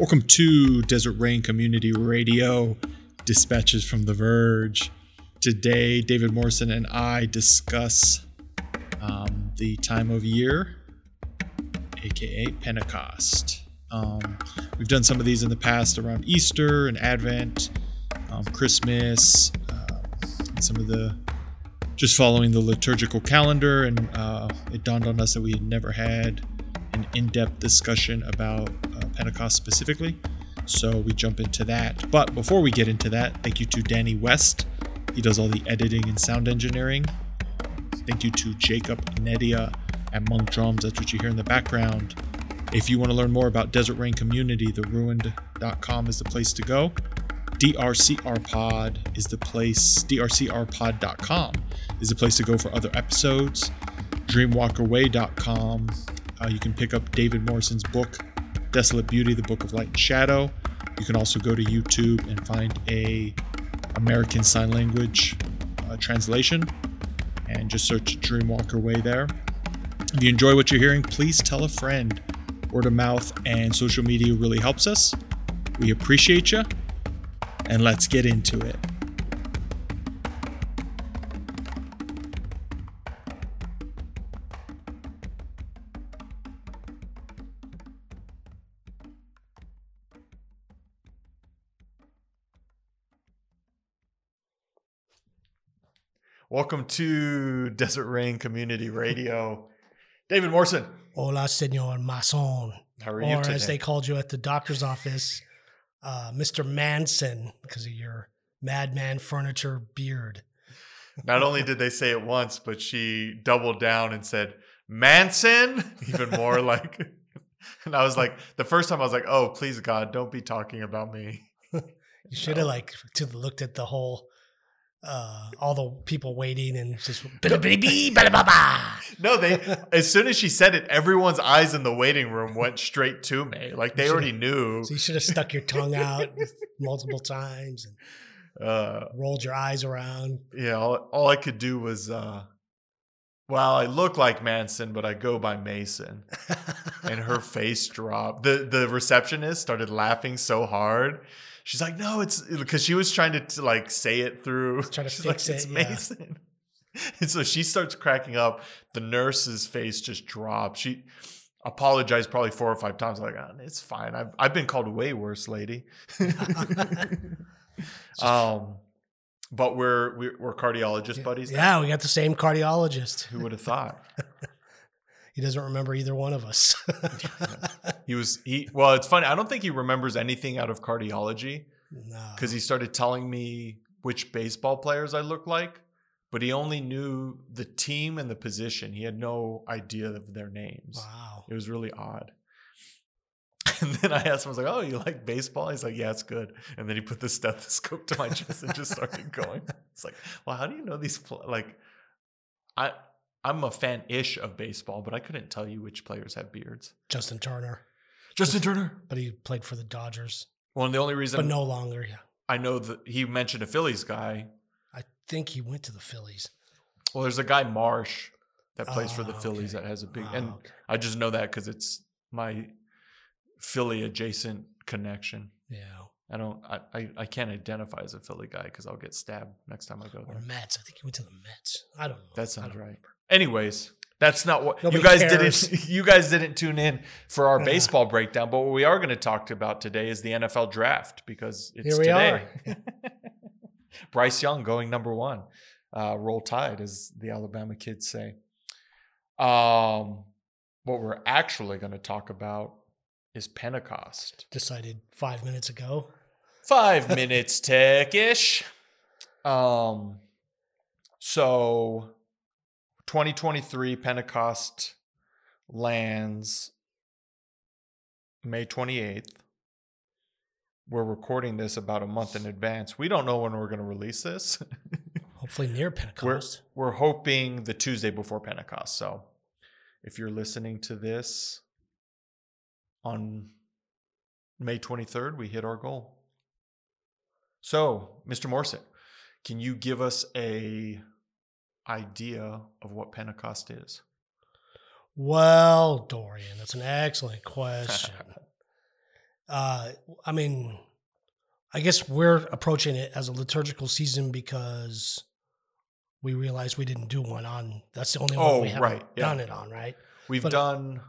Welcome to Desert Rain Community Radio, dispatches from The Verge. Today, David Morrison and I discuss um, the time of year, aka Pentecost. Um, we've done some of these in the past around Easter and Advent, um, Christmas, uh, and some of the just following the liturgical calendar. And uh, it dawned on us that we had never had an in depth discussion about Pentecost specifically. So we jump into that. But before we get into that, thank you to Danny West. He does all the editing and sound engineering. Thank you to Jacob Nedia at Monk Drums. That's what you hear in the background. If you want to learn more about Desert Rain Community, theruined.com is the place to go. DRCRpod is the place, drcrpod.com is the place to go for other episodes. Dreamwalkerway.com. Uh, you can pick up David Morrison's book, Desolate Beauty, the Book of Light and Shadow. You can also go to YouTube and find a American Sign Language uh, translation and just search Dreamwalker Way there. If you enjoy what you're hearing, please tell a friend. Word of mouth and social media really helps us. We appreciate you, and let's get into it. Welcome to Desert Rain Community Radio. David Morrison. Hola, Senor Mason. How are you Or today? as they called you at the doctor's office, uh, Mr. Manson, because of your madman furniture beard. Not only did they say it once, but she doubled down and said, Manson, even more like. And I was like, the first time I was like, oh, please God, don't be talking about me. You should have like to looked at the whole, uh, all the people waiting and just "Bidi-bidi-bee, bada-ba-ba." No, they, as soon as she said it, everyone's eyes in the waiting room went straight to me. Like they You already knew. So you should have stuck your tongue out multiple times and Uh, rolled your eyes around. yeah, all, all I could do was, uh, well, I look like Manson, but I go by Mason. and her face dropped. The the receptionist started laughing so hard. She's like, "No, it's because she was trying to, to, like say it through. Trying to She's fix like, it, It's yeah. Mason. And so she starts cracking up. The nurse's face just dropped. She apologized probably four or five times. Like, "Ah, it's fine. I've I've been called way worse, lady. um, but we're we're, we're cardiologist buddies. now. yeah, we got the same cardiologist. Who would have thought? He doesn't remember either one of us. He was he. Well, it's funny. I don't think he remembers anything out of cardiology. no. because he started telling me which baseball players I look like, but he only knew the team and the position. He had no idea of their names. Wow. It was really odd. And then I asked him, I was like, "Oh, you like baseball?" He's like, "Yeah, it's good." And then he put the stethoscope to my chest and just started going. It's like, well, how do you know these? Pl-? Like, I I'm a fan ish of baseball, but I couldn't tell you which players have beards. Justin Turner, Justin Turner. but he played for the Dodgers, Well, and the only reason but no longer. Yeah, I know that he mentioned a Phillies guy I think he went to the Phillies. Well, there's a guy Marsh that plays for the Oh, Phillies okay. that has a big, Oh, ah, and okay. I just know that because it's my Philly adjacent connection. yeah, I don't, I, I, I can't identify as a Philly guy because I'll get stabbed next time I go or there. Mets. I think he went to the Mets. I don't know. That sounds right. remember. Anyways, that's not what Nobody you guys cares. didn't. You guys didn't tune in for our baseball breakdown, but what we are going to talk about today is the NFL draft because it's Here we today. are. Bryce Young going number one. Uh, roll tide, as the Alabama kids say. Um, what we're actually going to talk about is Pentecost. Decided five minutes ago. Five minutes tech-ish. Um, so 2023 Pentecost lands May 28th. We're recording this about a month in advance. We don't know when we're going to release this. Hopefully near we're, Pentecost. we're hoping the Tuesday before Pentecost. So if you're listening to this on May 23rd, we hit our goal. So, Mr. Morrison, can you give us a idea of what Pentecost is? Well, Dorian, that's an excellent question. Uh, I mean, I guess we're approaching it as a liturgical season because we realized we didn't do one on. That's the only one Oh, we haven't right, yeah. done it on, right? We've But- done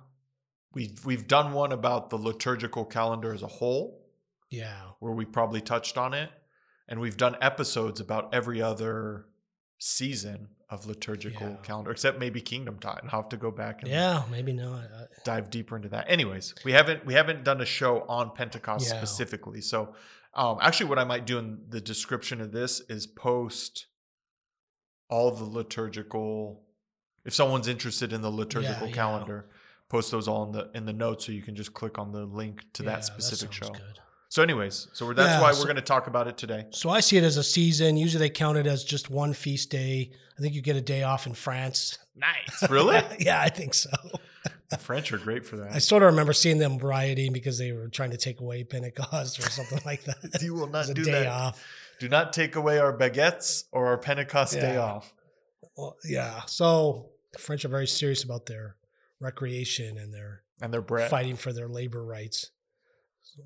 we've we've done one about the liturgical calendar as a whole, Yeah. where we probably touched on it, and we've done episodes about every other season of liturgical Yeah. calendar, except maybe Kingdom Time. I'll have to go back and Yeah, maybe not. Uh, dive deeper into that. Anyways, we haven't we haven't done a show on Pentecost Yeah. specifically. So um, actually, what I might do in the description of this is post all the liturgical. If someone's interested in the liturgical yeah. calendar, post those all in the in the notes, so you can just click on the link to that specific show. good. So, anyways, so we're, that's Yeah, why so- we're going to talk about it today. So I see it as a season. Usually they count it as just one feast day. I think you get a day off in France. Nice, really? yeah, I think so. the French are great for that. I sort of remember seeing them rioting because they were trying to take away Pentecost or something like that. You will not do day that. off. Do not take away our baguettes or our Pentecost day off. Well, yeah. So the French are very serious about their recreation and their And their bread. fighting for their labor rights.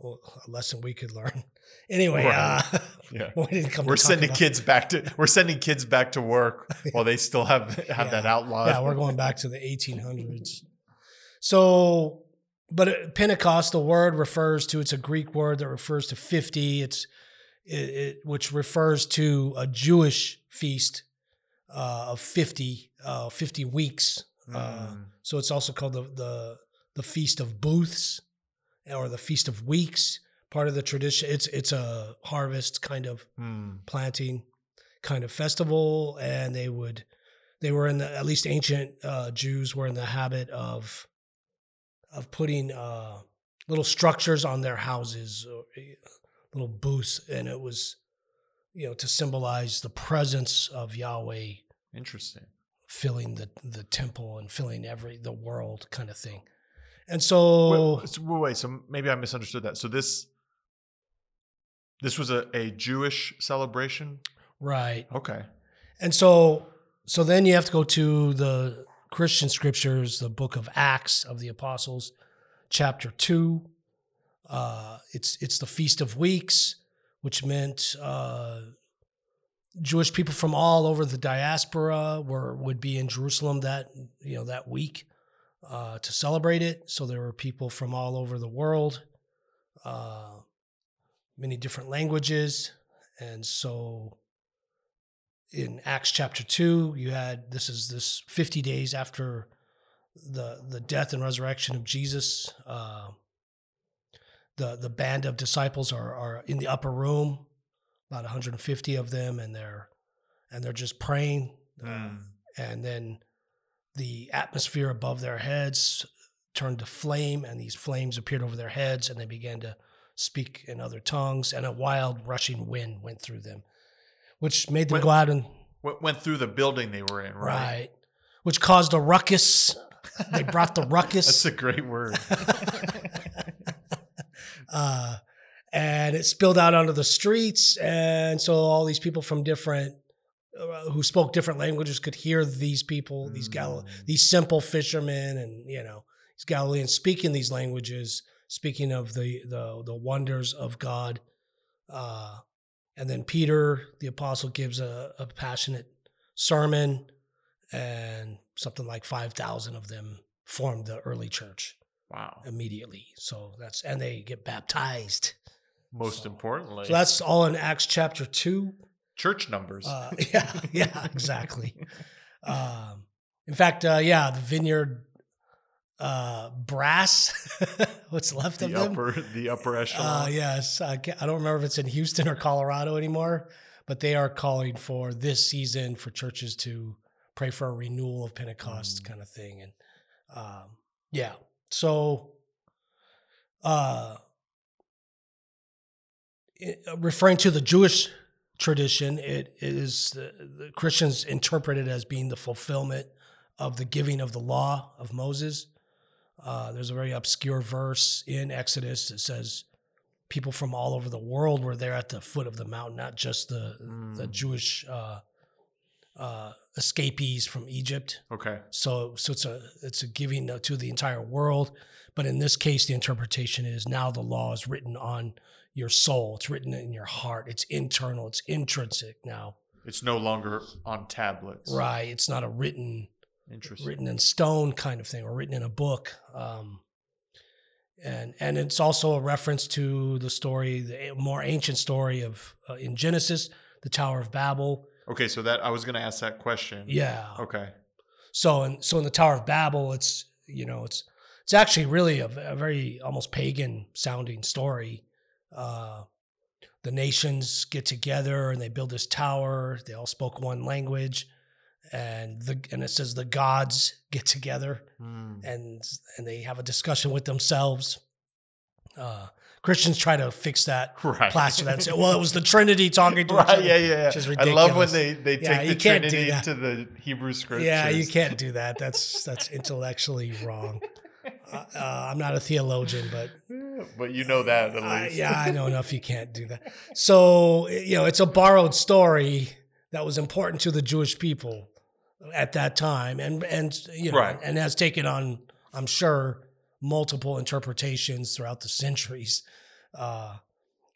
A lesson we could learn. Anyway, Right. uh, Yeah. we didn't come. We're talk sending kids back to we're sending kids back to work while they still have have that Yeah. outlaw. Yeah, we're going back to the 1800s. So, but it- Pentecost, the word refers to it's a Greek word that refers to 50. It's it, it which refers to a Jewish feast uh, of 50, uh, 50 weeks. Uh, Mm, so it's also called the the the feast of booths or the feast of weeks. Part of the tradition. It's it's a harvest kind of mm, planting kind of festival, and they would they were in the at least ancient uh, Jews were in the habit of of putting uh, little structures on their houses, or, eh, little booths, and it was you know to symbolize the presence of Yahweh interesting. filling the the temple and filling every the world kind of thing. And so Wait, so, wait, so maybe I misunderstood that. So this this was a, a Jewish celebration. right. Okay. And so so then you have to go to the Christian scriptures, the book of Acts of the Apostles, chapter 2. Uh, it's it's the Feast of Weeks, which meant uh, Jewish people from all over the diaspora were would be in Jerusalem that you know that week uh, to celebrate it. So there were people from all over the world, uh, many different languages, and so in Acts chapter two, you had this is this fifty days after the the death and resurrection of Jesus. Uh, the the band of disciples are are in the upper room, about 150 of them, and they're and they're just praying, Mm. and then the atmosphere above their heads turned to flame, and these flames appeared over their heads, and they began to speak in other tongues, and a wild rushing wind went through them, which made them Wait, go out and Went, went through the building they were in, right? right, which caused a ruckus. They brought the ruckus. That's a great word. uh, and it spilled out onto the streets, and so all these people from different uh, who spoke different languages could hear these people, these Gal- Mm. these simple fishermen, and you know these Galileans speaking these languages, speaking of the the the wonders of God. Uh, and then Peter, the apostle, gives a, a passionate sermon, and something like five thousand of them formed the early church Wow. immediately. So that's and they get baptized. Most So- importantly, So that's all in Acts chapter two. Church numbers. Uh, yeah, yeah, exactly. Um, in fact, uh, yeah, the vineyard uh, brass, what's left of the them. upper the upper echelon. Uh, yes, I, I don't remember if it's in Houston or Colorado anymore, but they are calling for this season for churches to pray for a renewal of Pentecost Mm. kind of thing, and um, yeah, so uh, uh, referring to the Jewish tradition, it is the, the Christians interpret it as being the fulfillment of the giving of the law of Moses. Uh, there's a very obscure verse in Exodus that says people from all over the world were there at the foot of the mountain, not just the the Mm. Jewish uh, uh, escapees from Egypt. Okay. So so it's a it's a giving to the entire world. But in this case, the interpretation is now the law is written on your soul. It's written in your heart. It's internal. It's intrinsic now. It's no longer on tablets. Right. It's not a written written in stone kind of thing or written in a book. Um, and and it's also a reference to the story, the more ancient story of uh, in Genesis, the Tower of Babel. Okay, so that I was going to ask that question. Yeah. Okay. So in so in the Tower of Babel, it's you know it's it's actually really a, a very almost pagan sounding story. Uh, the nations get together and they build this tower. They all spoke one language, and the and it says the gods get together Hmm. and and they have a discussion with themselves. Uh, Christians try to fix that, Right. plaster that. and say, well, it was the Trinity talking to each other. Yeah. Yeah. which is yeah. I love when ridiculous. they they take Yeah, the can't do Trinity to the Hebrew scriptures. Yeah, you can't do that. That's that's intellectually wrong. Uh, uh, I'm not a theologian, but But you know that at least. yeah, I know enough. You can't do that. So you know, it's a borrowed story that was important to the Jewish people at that time, and and you know, Right. and has taken on, I'm sure, multiple interpretations throughout the centuries. Uh,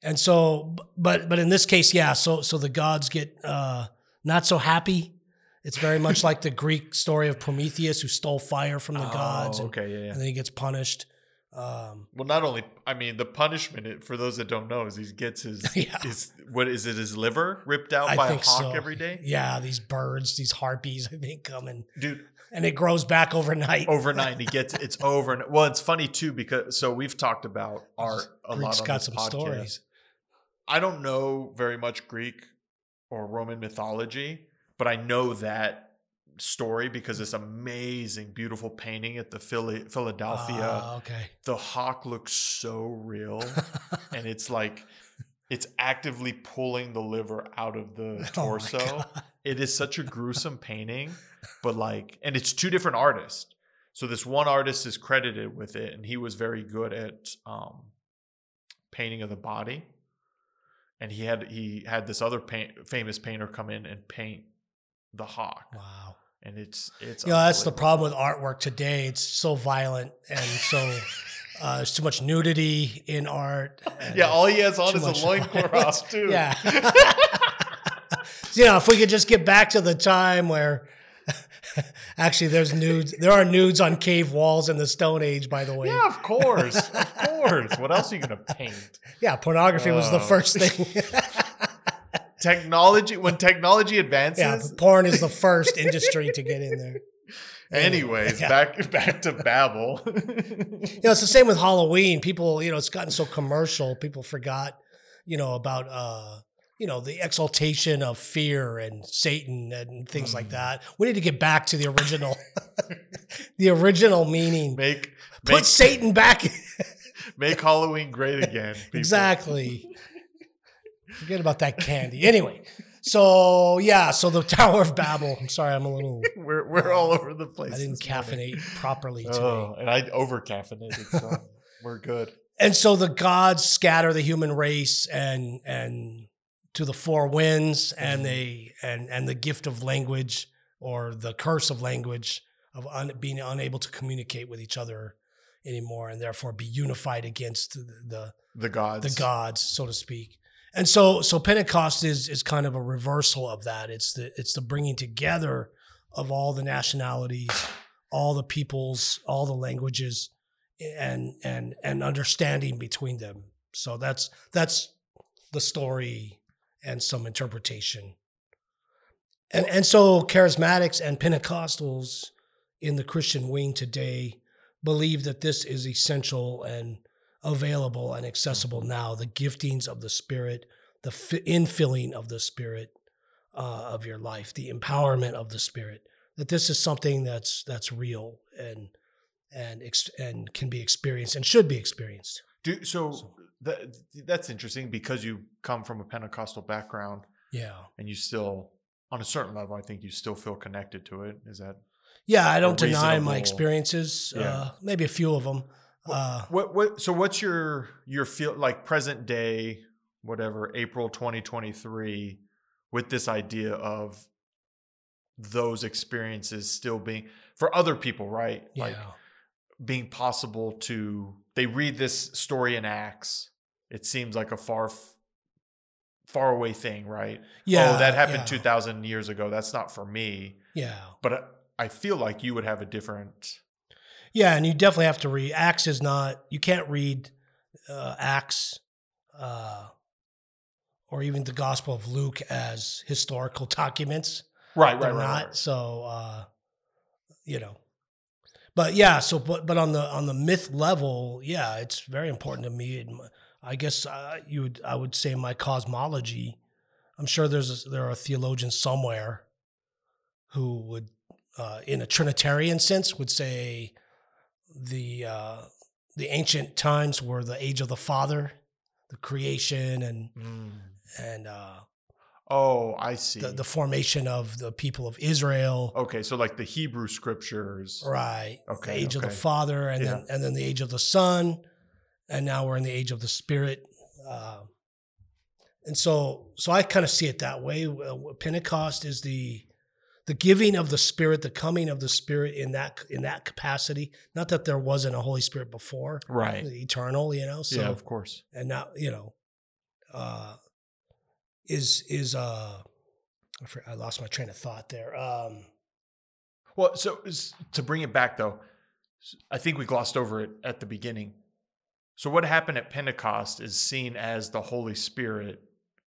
and so, but but in this case, yeah. So so the gods get uh, not so happy. It's very much like the Greek story of Prometheus who stole fire from the gods, Oh, and, okay. Yeah. Yeah. and then he gets punished. Um, Well, not only I mean the punishment for those that don't know is he gets his Yeah. his what is it his liver ripped out I by a hawk so. every day, Yeah, these birds, these harpies, I think, come and dude. and it grows back overnight. Overnight he gets it's over and well it's funny too because so we've talked about art a Greek's lot on got this some podcast. stories. I don't know very much Greek or Roman mythology, but I know that story because this amazing, beautiful painting at the Philly, Philadelphia. Ah, okay. the hawk looks so real, and it's like it's actively pulling the liver out of the Oh torso. God. it is such a gruesome painting, but like, and it's two different artists. So this one artist is credited with it, and he was very good at um, painting of the body. And he had he had this other paint, famous painter come in and paint the hawk, Wow. And it's it's You know, that's the problem with artwork today. It's so violent and so uh, there's too much nudity in art. Yeah, all he has on is a loincloth too. Yeah. you know, if we could just get back to the time where actually there's nudes, there are nudes on cave walls in the Stone Age, by the way. Yeah, of course, of course. What else are you gonna paint? Yeah, pornography was the Oh. first thing. Technology. When technology advances. yeah, porn is the first industry to get in there. Anyways, Yeah. back back to Babel. You know, it's the same with Halloween. People, you know, it's gotten so commercial. People forgot, you know, about uh, you know, the exaltation of fear and Satan and things like Mm. that. We need to get back to the original, the original meaning. make Put make, Satan back. make Halloween great again. people. exactly. Forget about that candy. Anyway, so yeah, so the Tower of Babel. I'm sorry, I'm a little. We're we're all over the place. I didn't caffeinate properly today. Oh, and I over caffeinated, so we're good. and so the gods scatter the human race and and to the four winds and Mhm. they and and the gift of language or the curse of language of un, being unable to communicate with each other anymore and therefore be unified against the the, The gods. the gods so to speak and so so pentecost is is kind of a reversal of that. It's the it's the bringing together of all the nationalities all the peoples all the languages and and and understanding between them. So that's that's the story and some interpretation. And and so charismatics and pentecostals in the christian wing today believe that this is essential and available and accessible now the giftings of the spirit the fi- infilling of the spirit uh, of your life the empowerment of the spirit that this is something that's that's real and and ex- and can be experienced and should be experienced Do, so So- that, that's interesting because you come from a Pentecostal background yeah and you still, on a certain level, I think you still feel connected to it. Is that yeah i don't deny my experiences Yeah. uh, maybe a few of them uh, what? What? So what's your your feel like present day, whatever April twenty twenty three, with this idea of those experiences still being for other people, right? Yeah. Like being possible to they read this story in Acts. It seems like a far far away thing, right? yeah. oh, that happened yeah, 2000 years ago. That's not for me. Yeah. But I- I feel like you would have a different Yeah, and you definitely have to read. Acts is not. You can't read uh, Acts uh, or even the Gospel of Luke as historical documents. right, right, right, not. right. So uh, you know, but yeah. So but but on the on the myth level, yeah, it's very important to me. I guess uh, you would I would say my cosmology. I'm sure there's a, there are theologians somewhere who would, uh, in a Trinitarian sense, would say the uh, the ancient times were the age of the Father, the creation and Mm. and uh, Oh, I see. the, the formation of the people of Israel. okay, so like the Hebrew scriptures. Right. Okay, The age of the. Father, and then and then the age of the Son, and now we're in the age of the Spirit. Uh, and so, so I kind of see it that way. Pentecost is the the giving of the Spirit, the coming of the Spirit in that in that capacity. Not that there wasn't a Holy Spirit before, Right. eternal, you know. So yeah, of course. and now you know, uh, is is uh, I lost my train of thought there. Um, Well, so to bring it back though, I think we glossed over it at the beginning. So what happened at Pentecost is seen as the Holy Spirit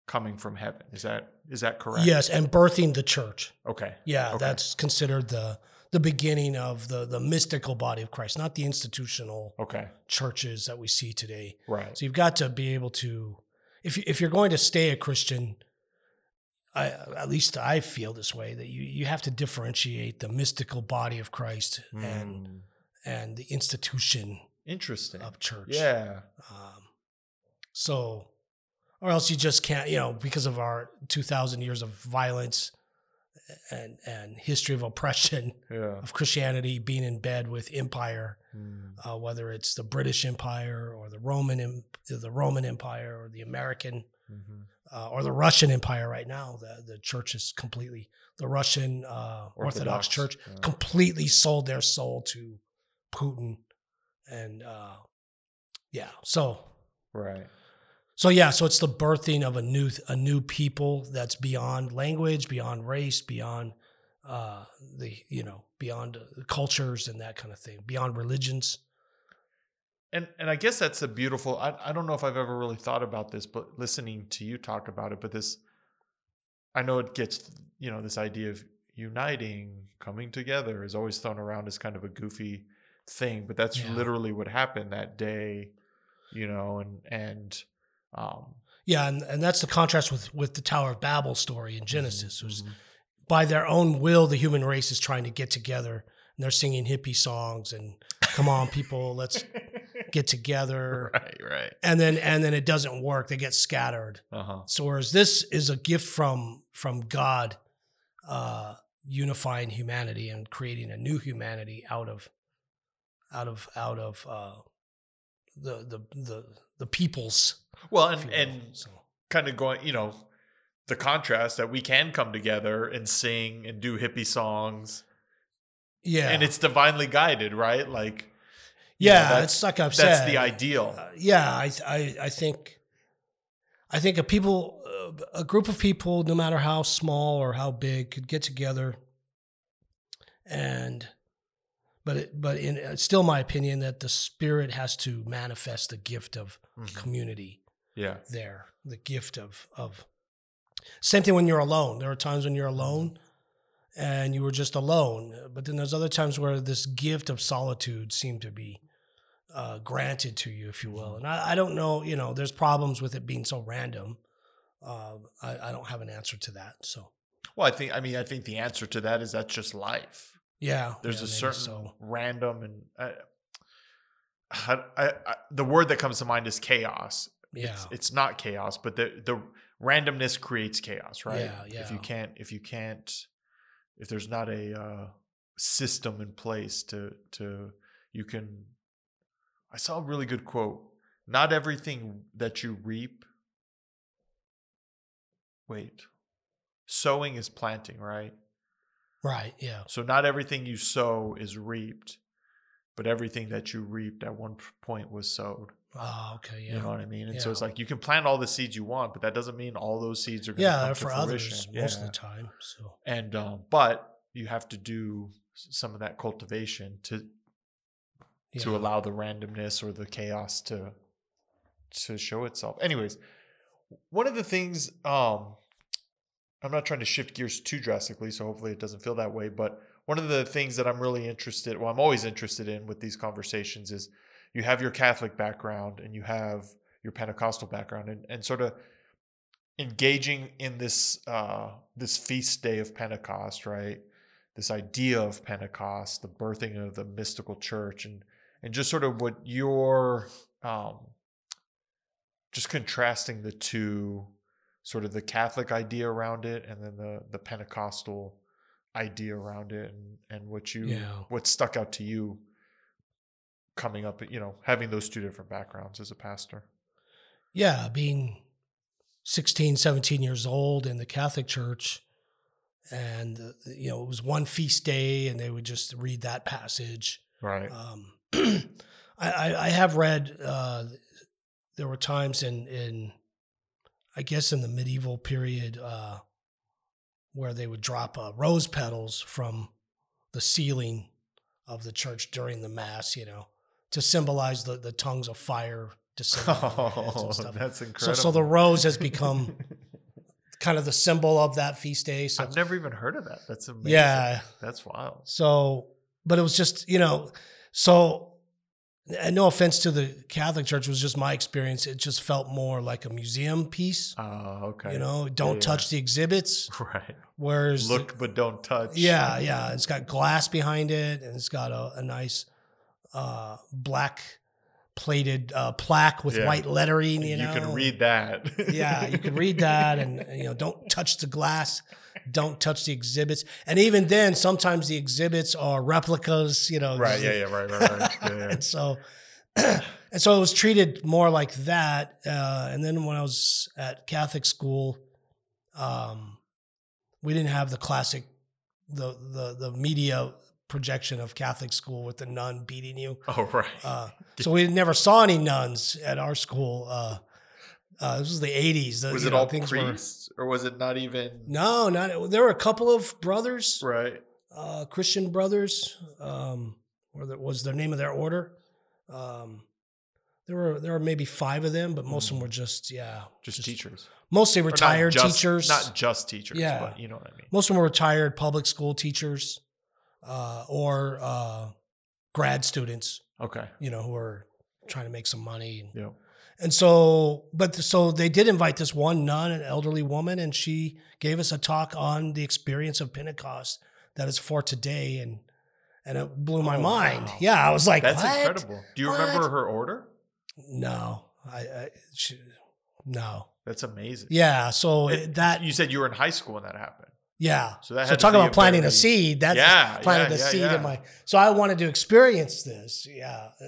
coming from heaven. Is that is that correct? yes, and birthing the church. Okay. Yeah, Okay. that's considered the the beginning of the the mystical body of Christ, not the institutional Okay. churches that we see today. Right. So you've got to be able to, if you, if you're going to stay a Christian, I at least I feel this way that you you have to differentiate the mystical body of Christ and Mm. and the institution Interesting. of church. Yeah. Um, so, or else you just can't, you know, because of our 2,000 years of violence and and history of oppression Yeah. of Christianity being in bed with empire, Mm. uh, whether it's the British Empire or the Roman the Roman Empire or the American Mhm. uh, or the Russian Empire right now. The the church is completely the Russian uh, Orthodox, Church Yeah. completely sold their soul to Putin, and uh, yeah, so Right. So yeah, so it's the birthing of a new a new people that's beyond language, beyond race, beyond uh, the you know beyond uh, cultures and that kind of thing, beyond religions. And and I guess that's a beautiful. I I don't know if I've ever really thought about this, but listening to you talk about it, but this, I know it gets you know this idea of uniting, coming together is always thrown around as kind of a goofy thing, but that's Yeah. literally what happened that day, you know, and and um Yeah, and, and that's the contrast with with the Tower of Babel story in Genesis. It was by their own will, the human race is trying to get together, and they're singing hippie songs and "Come on, people, let's get together." right, right, And then and then it doesn't work; they get scattered. uh huh, So whereas this is a gift from from God, uh, unifying humanity and creating a new humanity out of out of out of uh, the the the the peoples. well, and you and So, kind of going, you know, the contrast that we can come together and sing and do hippie songs, yeah, and it's divinely guided, right? Like, you know, yeah, that's- like I've that's the ideal. Uh, yeah, I, I I think I think a people a group of people, no matter how small or how big, could get together and but it, but in it's still my opinion that the spirit has to manifest the gift of Mhm. community Yeah, there, the gift of of same thing when you're alone. There are times when you're alone and you were just alone, but then there's other times where this gift of solitude seemed to be uh, granted to you, if you will. And I, I don't know, you know, there's problems with it being so random. Uh, I, I don't have an answer to that. So Well, I think I mean I think the answer to that is that's just life. Yeah, There's yeah, a certain so. random and I, I, I, I, the word that comes to mind is chaos. yeah, It's, it's not chaos, but the the randomness creates chaos, right? Yeah, yeah. If you can't, if you can't, if there's not a uh, system in place to to you can. I saw a really good quote. Not everything that you reap. Wait, sowing is planting, right? Right. Yeah. So not everything you sow is reaped, but everything that you reaped at one point was sowed. Oh, okay. Yeah. You know what I mean? And so it's like you can plant all the seeds you want, but that doesn't mean all those seeds are going yeah, to they're come to for fruition. others most of the time. So And um, but you have to do some of that cultivation to yeah. to allow the randomness or the chaos to to show itself. Anyways, one of the things um I'm not trying to shift gears too drastically, so hopefully it doesn't feel that way, but one of the things that I'm really interested, well I'm always interested in with these conversations is you have your Catholic background and you have your Pentecostal background and, and sort of engaging in this uh this feast day of Pentecost, right? This idea of Pentecost, the birthing of the mystical church and and just sort of what your um just contrasting the two sort of the catholic idea around it and then the the pentecostal idea around it and and what you Yeah. what stuck out to you coming up you know having those two different backgrounds as a pastor yeah, being 16, 17 years old in the Catholic Church. And, uh, you know, it was one feast day and they would just read that passage. right Um, I, I, I have read, uh, there were times in, in, I guess in the medieval period, uh, where they would drop uh, rose petals from the ceiling of the church during the mass, you know, to symbolize the, the tongues of fire descending on their heads oh that's So, incredible so the rose has become kind of the symbol of that feast day. So, i've never even heard of that that's amazing yeah. that's wild So, but it was just, you know, so, and no offense to the Catholic Church, it was just my experience. It just felt more like a museum piece. oh okay You know, don't yeah. touch the exhibits. right Whereas, the- look but don't touch yeah, yeah, it's got glass behind it, and it's got a, a nice uh, black plated uh, plaque with Yeah. white lettering. You, you, know, can read that yeah, you can read that, and you know, don't touch the glass, don't touch the exhibits, and even then, sometimes the exhibits are replicas. You know, right yeah yeah right right right yeah, yeah. and so, and so it was treated more like that. Uh, and then when I was at Catholic school, um, we didn't have the classic, the the the media projection of Catholic school with the nun beating you. oh right Uh, so we never saw any nuns at our school. Uh, uh, this was the '80s. Was it know, all things were- priests or was it not even no, not there were a couple of brothers, right uh, Christian brothers. Um, or that was the name of their order. Um, there were there were maybe five of them, but most of them were just yeah, Mm. just, teachers mostly Or not retired just- teachers. not just teachers Yeah. but you know what i mean most of them were retired public school teachers uh, or uh, grad students. okay You know, who are trying to make some money. yeah And so, but so they did invite this one nun, an elderly woman, and she gave us a talk on the experience of Pentecost that is for today, and and it blew my Oh, mind. wow. Yeah, I was like, that's "What?" incredible do you remember her order No, I, I she, no. that's amazing Yeah, so it, that you said you were in high school when that happened yeah. so that So talk about planting a seed. That's Yeah, planted yeah, a yeah, seed yeah. in my. So I wanted to experience this. Yeah, uh,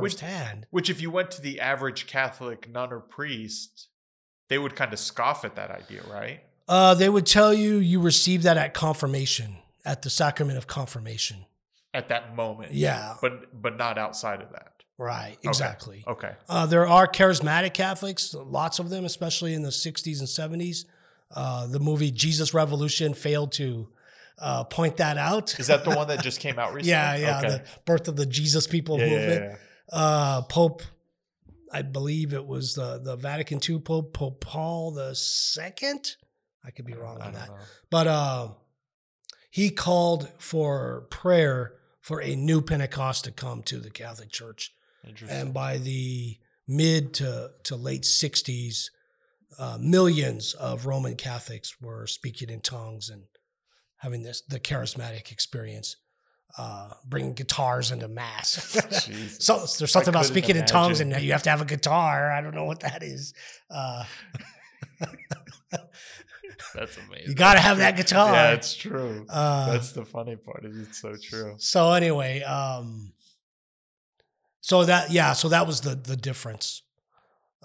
Which- firsthand. which if you went to the average catholic nun or priest they would kind of scoff at that idea right Uh, they would tell you you received that at confirmation, at the sacrament of confirmation. at that moment Yeah, but but not outside of that right, exactly. okay Uh, there are charismatic Catholics, lots of them, especially in the 60s and 70s. Uh, the movie Jesus Revolution failed to uh, point that out. is that the one that just came out recently yeah, yeah, okay. the birth of the Jesus people yeah, movement. yeah, yeah. Uh, Pope, I believe it was the, the Vatican II Pope, Pope Paul the Second. I could be wrong on that. know. But uh, he called for prayer for a new Pentecost to come to the Catholic Church. Interesting. And by the mid to, to late 60s, uh, millions of Roman Catholics were speaking in tongues and having this the charismatic experience, uh, bringing guitars into mass. So there's something about speaking in tongues, and you have to have a guitar. I don't know what that is. Uh, That's amazing. you got to have that guitar. Yeah, it's true. Uh, That's the funny part. Is it's so true. So anyway, um, so that yeah, so that was the the difference.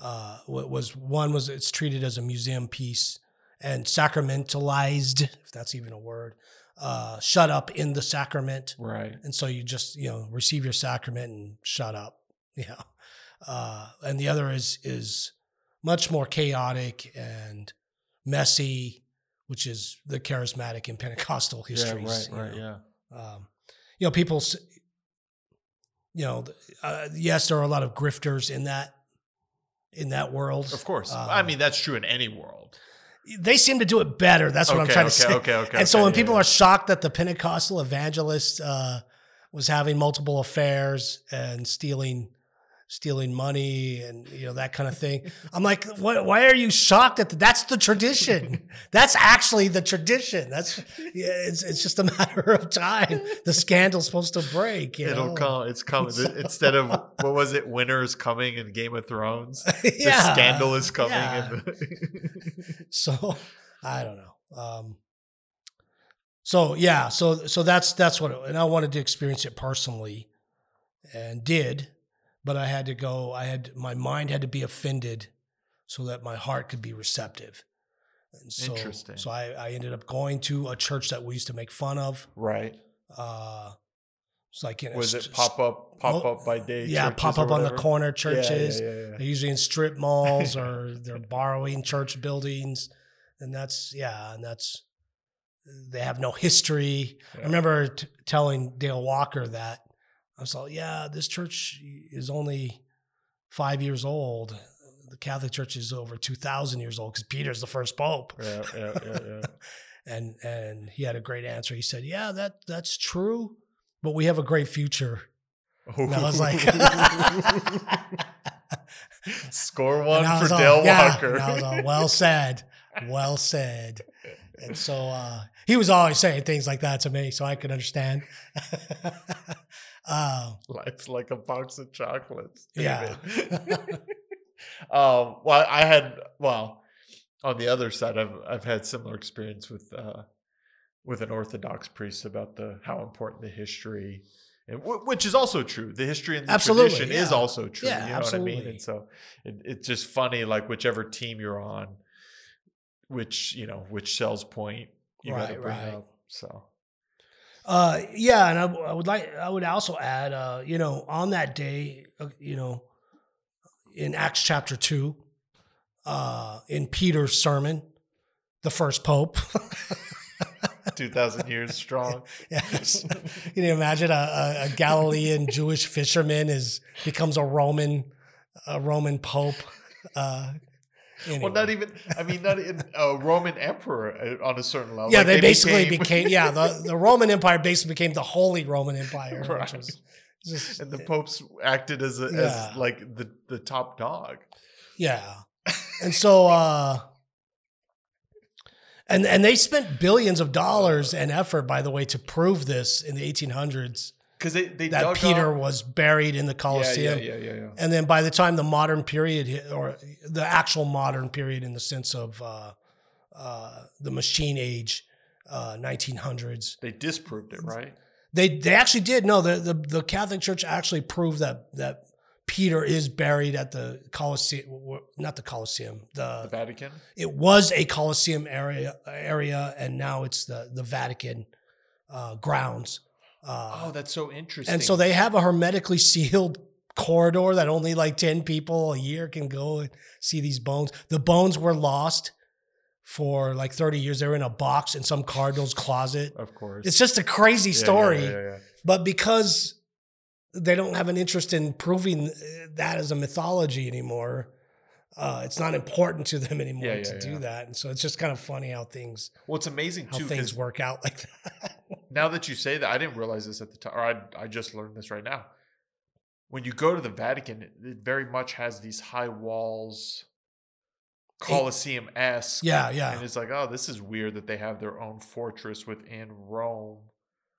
Uh, was one was it's treated as a museum piece and sacramentalized, if that's even a word. uh, shut up in the sacrament. Right. And so you just, you know, receive your sacrament and shut up. Yeah. Uh, and the other is is much more chaotic and messy, which is the charismatic and Pentecostal histories. Yeah, right, right, you know. yeah. Um, you know, people, you know, uh, yes, there are a lot of grifters in that in that world. Of course. Um, I mean, that's true in any world. they seem to do it better. That's what I'm trying okay, to say. okay, okay, and so okay, when yeah, people yeah. are shocked that the Pentecostal evangelist uh, was having multiple affairs and stealing stealing money and you know that kind of thing, I'm like, what, why are you shocked at that? That's the tradition. That's actually the tradition. That's yeah, it's it's just a matter of time. The scandal's supposed to break. You It'll know? come. It's coming. So- Instead of what was it? Winter is coming in Game of Thrones. yeah, The scandal is coming. yeah. the- so I don't know. Um, so yeah, so so that's that's what, it, and I wanted to experience it personally, and did, but I had to go. I had my mind had to be offended, so that my heart could be receptive. And so, Interesting. So I, I ended up going to a church that we used to make fun of. right. Uh, it's like in a Was st- it pop up? Pop up by day. yeah, pop up on the corner churches. Yeah, yeah, yeah, They're usually in strip malls or they're borrowing church buildings. And that's, yeah, and that's, they have no history. I remember t- telling Dale Walker that. I was like, yeah, this church is only five years old. The Catholic Church is over 2,000 years old because Peter's the first pope. Yeah, yeah, yeah, yeah. And, and he had a great answer. He said, yeah, that, that's true, but we have a great future. And I was like, Score one for all- Dale yeah, Walker. All, well said, well said. And so uh, he was always saying things like that to me, so I could understand. uh, Life's like a box of chocolates. Yeah. Um, well, I had well on the other side, I've I've had similar experience with uh, with an Orthodox priest about the how important the history, and w- which is also true. The history and the Absolutely, tradition is also true. Yeah, you know what I mean? absolutely. And so it, it's just funny, like whichever team you're on, which you know which sells point you got to bring right. up. So uh, yeah, and I, I would like I would also add, uh, you know, on that day, uh, you know, in Acts chapter two, uh, in Peter's sermon, the first pope. two thousand years strong. Yes. Can you imagine a, a, a Galilean Jewish fisherman is becomes a Roman a Roman pope? Uh, Well, not even. I mean, not in a Roman emperor uh, on a certain level. yeah, Like, they, basically became, yeah the, the Roman Empire basically became the Holy Roman Empire, Right. was just and the popes acted as a, Yeah. as like the the top dog. yeah, and so uh, and and they spent billions of dollars and effort, by the way, to prove this in the 1800s Because they they that Peter was buried in the yeah, Colosseum. yeah, yeah, yeah, yeah. And then by the time the modern period, hit, or the actual modern period in the sense of uh, uh, the machine age, uh, 1900s, They disproved it, right? they they actually did. No, the, the the Catholic Church actually proved that that Peter is buried at the Colosseum, not the Colosseum. The The Vatican. it was a Colosseum area area, and now it's the the Vatican uh, grounds. Uh, Oh, that's so interesting. and so they have a hermetically sealed corridor that only like 10 people a year can go and see these bones. The bones were lost for like 30 years. They were in a box in some cardinal's closet. of course, It's just a crazy story. Yeah, yeah, yeah. But because they don't have an interest in proving uh, that as a mythology anymore, uh, it's not important to them anymore Yeah, to yeah, do yeah. that. And so it's just kind of funny how things Well, it's amazing how too things work out like that. Now that you say that, I didn't realize this at the time, or I I just learned this right now. When you go to the Vatican, it- it very much has these high walls, Colosseum esque. yeah, yeah. And it's like, oh, this is weird that they have their own fortress within Rome.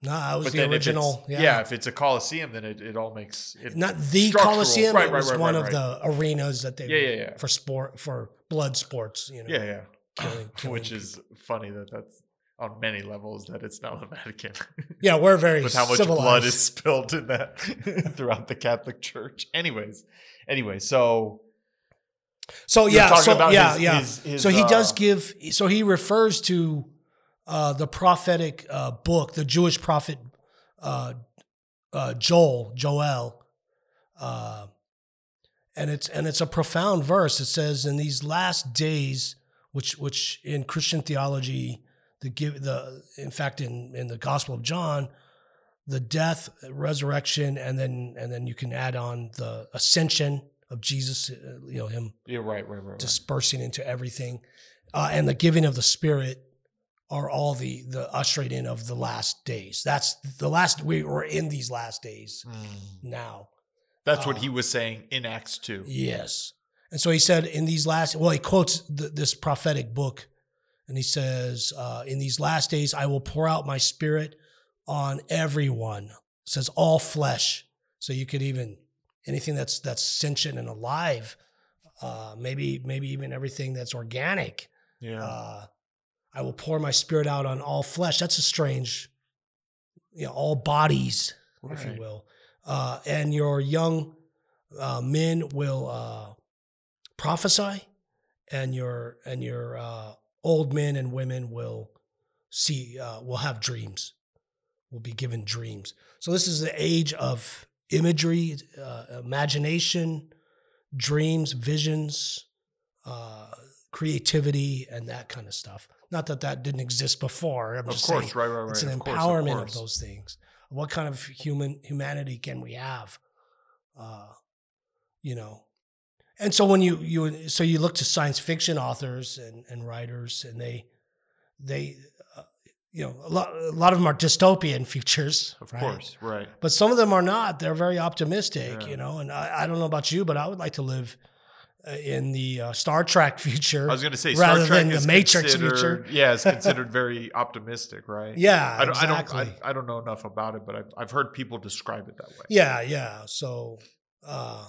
No, that was But the then if original. yeah. if it's a Colosseum, then it, it all makes it not the structural. Coliseum. Right, it right, was right, one of the arenas that they Yeah, yeah, yeah. for sport for blood sports. You know, Yeah, yeah. killing- killing Which is funny that that's on many levels that it's not the Vatican. yeah, we're very With how much civilized. blood is spilled in that throughout the Catholic Church. Anyways, anyway, so So yeah, so yeah, his- yeah. his- his, so he does uh, give. So he refers to uh, the prophetic uh, book, the Jewish prophet uh, uh, Joel, Joel, uh, and it's and it's a profound verse. It says, "In these last days," which which in Christian theology, the give the in fact in in the Gospel of John, the death, resurrection, and then and then you can add on the ascension of Jesus. uh, You know him Yeah, right, right, right. right. dispersing into everything, uh, and the giving of the Spirit are all the the ushering in of the last days. That's the last we were in these last days Mm. now. That's what Uh, he was saying in Acts 2. Yes, and so he said in these last. Well, he quotes th- this prophetic book, and he says, uh, "In these last days, I will pour out my Spirit on everyone." It says all flesh. So you could even anything that's that's sentient and alive, uh, maybe maybe even everything that's organic. Yeah. uh, I will pour my spirit out on all flesh. That's a strange, you know, all bodies, if you will. Uh, and your young uh, men will uh, prophesy, and your and your uh, old men and women will see uh, will have dreams, will be given dreams. So this is the age of imagery, uh, imagination, dreams, visions, uh, creativity, and that kind of stuff. Not that that didn't exist before. I'm of just course, saying right, right, right. it's an of course, of empowerment of, those things. What kind of human humanity can we have? Uh, you know, and so when you you so you look to science fiction authors and, and writers, and they they uh, you know a lot a lot of them are dystopian futures, Of right? course, right. but some of them are not. They're very optimistic, Yeah. you know. And I, I don't know about you, but I would like to live uh, in the uh, Star Trek future. I was going to say rather than the Matrix future. Yeah, it's considered very optimistic, right? yeah, I don't, exactly. I don't, I, I don't know enough about it, but I've, I've heard people describe it that way. Yeah, yeah. So, uh,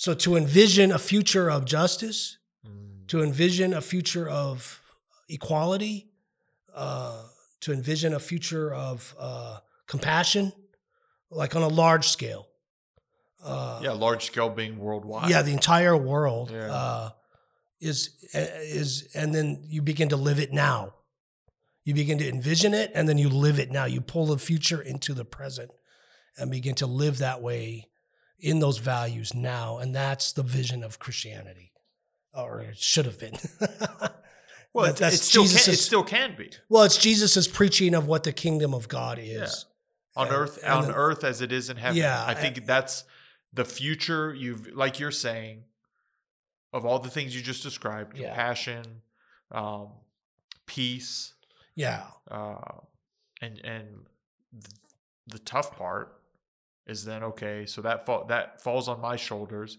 so to envision a future of justice, Mm. to envision a future of equality, uh, to envision a future of uh, compassion, like on a large scale. Uh, Yeah, large scale being worldwide. yeah, the entire world Yeah. uh, is is, and then you begin to live it now. You begin to envision it, and then you live it now. You pull the future into the present, and begin to live that way in those values now, and that's the vision of Christianity, or it should have been. well, That- it, it still can, it still can be well, it's Jesus's preaching of what the kingdom of God is. on And- earth, and on the- earth as it is in heaven. Yeah, I think that's the future. You've, like you're saying, of all the things you just described: Yeah. compassion, um, peace, Yeah, uh, and and th- the tough part is then okay. So that fall, that falls on my shoulders.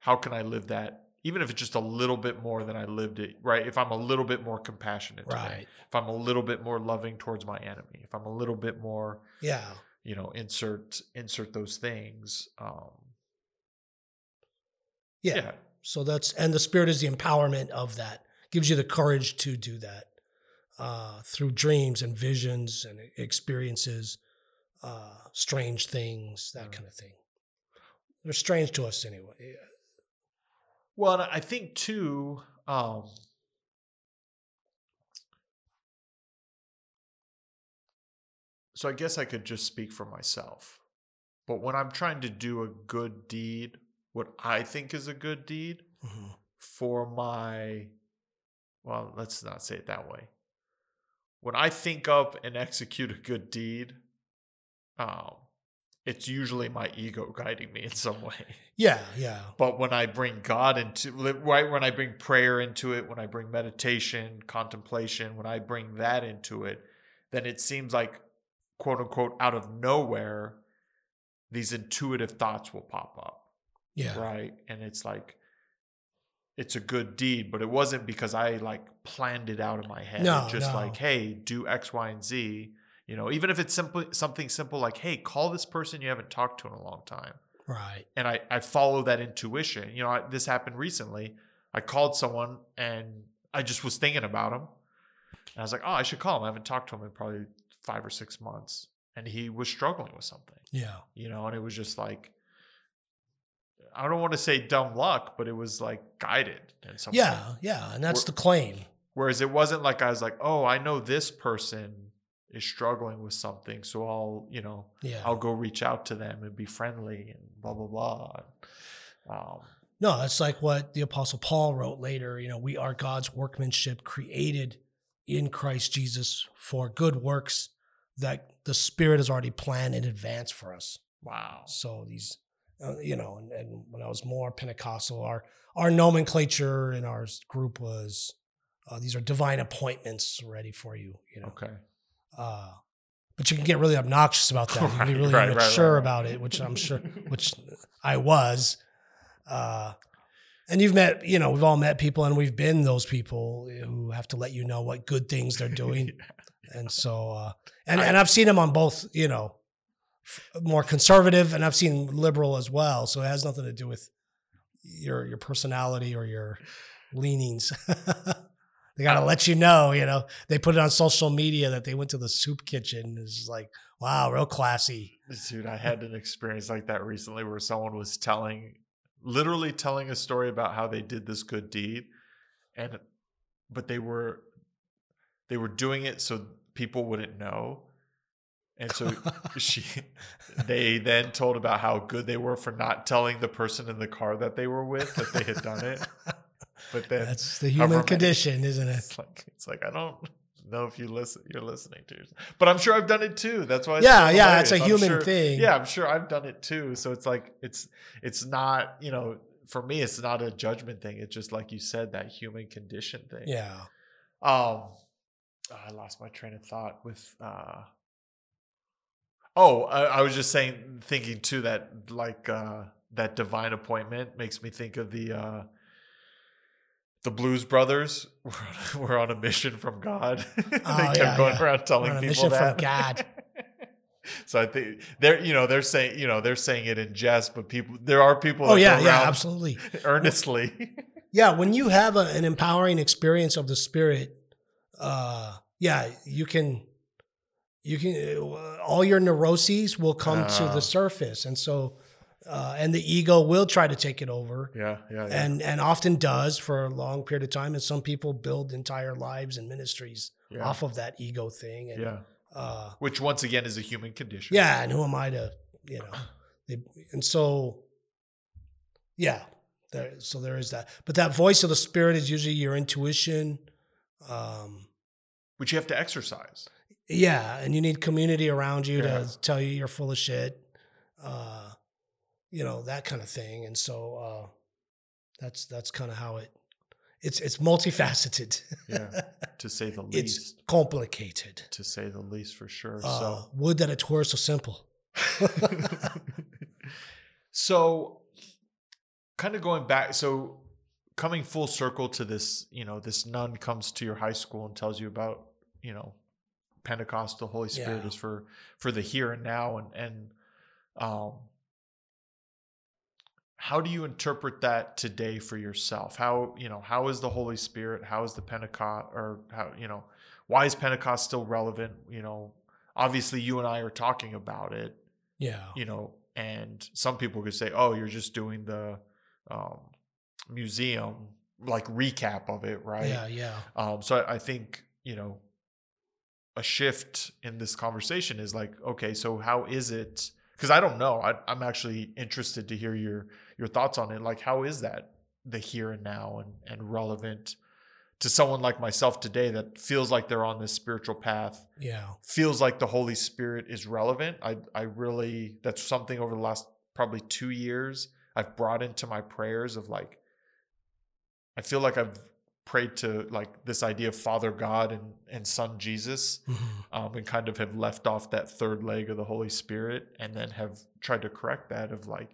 How can I live that? Even if it's just a little bit more than I lived it, right? If I'm a little bit more compassionate, right. If I'm a little bit more loving towards my enemy, if I'm a little bit more, Yeah, you know, insert insert those things. Um, yeah. yeah, So that's and the spirit is the empowerment of that. Gives you the courage to do that uh, through dreams and visions and experiences, uh, strange things, that Mm. kind of thing. They're strange to us anyway. Well, and I think too, um, so I guess I could just speak for myself. But when I'm trying to do a good deed, what I think is a good deed Mhm. for my, well, let's not say it that way. When I think up and execute a good deed, um, it's usually my ego guiding me in some way. Yeah, yeah, But when I bring God into right when I bring prayer into it, when I bring meditation, contemplation, when I bring that into it, then it seems like quote unquote out of nowhere these intuitive thoughts will pop up, yeah, right? And it's like it's a good deed, but it wasn't because I like planned it out in my head. No, just no. like, hey, do X, Y, and Z. You know, even if it's simply something simple like, hey, call this person you haven't talked to in a long time right. and I, I follow that intuition. You know, I, this happened recently. I called someone and I just was thinking about him. And I was like, oh, I should call him. I haven't talked to him in probably five or six months. And he was struggling with something, Yeah, you know, and it was just like, I don't want to say dumb luck, but it was like guided in some way. yeah, yeah, and that's We're- the claim. Whereas it wasn't like I was like, oh, I know this person is struggling with something, so I'll, you know, Yeah. I'll go reach out to them and be friendly and blah blah blah. Um, No, it's like what the Apostle Paul wrote later. You know, we are God's workmanship created in Christ Jesus for good works that the Spirit has already planned in advance for us. wow. So these, uh, you know, and, and when I was more Pentecostal, our our nomenclature in our group was uh, these are divine appointments ready for you. You know, Okay. Uh, but you can get really obnoxious about that. You can be really right, immature right, right. about it, which I'm sure, which I was. Uh, and you've met, you know, we've all met people, and we've been those people who have to let you know what good things they're doing. And so, uh, and and I've seen them on both, you know, more conservative, and I've seen liberal as well. So it has nothing to do with your your personality or your leanings. they gotta let you know, you know. They put it on social media that they went to the soup kitchen. It's like, wow, real classy. Dude, I had an experience like that recently where someone was telling, literally telling a story about how they did this good deed, and but they were they were doing it so people wouldn't know, and so she they then told about how good they were for not telling the person in the car that they were with that they had done it. But then That's the human many- condition, isn't it? It's like it's like I don't know if you listen you're listening to yourself. But I'm sure I've done it too. That's why Yeah, yeah, it's a. I'm human sure- thing. Yeah, I'm sure I've done it too. So it's like it's it's not, you know, for me it's not a judgment thing. It's just like you said, that human condition thing. Yeah. Um I lost my train of thought with uh Oh, I, I was just saying thinking too that like uh that divine appointment makes me think of the uh the Blues Brothers were, on a mission from God. they kept Oh, yeah, going yeah. around telling people mission from that. God. so I think they're you know they're saying you know they're saying it in jest, but people there are people. Oh that yeah, yeah, absolutely. earnestly. Yeah, when you have a, an empowering experience of the spirit, uh, yeah, you can, you can, uh, all your neuroses will come to Ah. the surface, and so, uh, and the ego will try to take it over, yeah, yeah, yeah. and and often does for a long period of time. And some people build entire lives and ministries yeah. off of that ego thing, and yeah. uh, Which once again is a human condition. yeah, and who am I to, you know, they, and so, yeah, there, so there is that. But that voice of the spirit is usually your intuition. Um, Which you have to exercise. yeah, and you need community around you Yeah. to tell you you're full of shit. Uh, you know that kind of thing, and so uh, that's that's kind of how it. It's it's multifaceted. Yeah, to say the it's least. complicated. To say the least, for sure. Uh, so. would that it were so simple. so kind of going back so coming full circle to this you know this nun comes to your high school and tells you about you know pentecost the holy spirit Yeah. is for for the here and now and and um how do you interpret that today for yourself how you know how is the holy spirit how is the pentecost or how you know why is pentecost still relevant you know obviously you and i are talking about it Yeah. you know, and some people could say, "Oh, you're just doing the um, museum like recap of it, right?" Yeah. Yeah. Um, so I, I think you know, a shift in this conversation is like, okay, so how is it? Because I don't know. I, I'm actually interested to hear your your thoughts on it. Like, how is that the here and now and and relevant to someone like myself today that feels like they're on this spiritual path Yeah. feels like the Holy Spirit is relevant. I I really that's something over the last probably 2 years I've brought into my prayers of like I feel like I've prayed to like this idea of Father God and and Son Jesus Mhm. um, and kind of have left off that third leg of the Holy Spirit and then have tried to correct that of like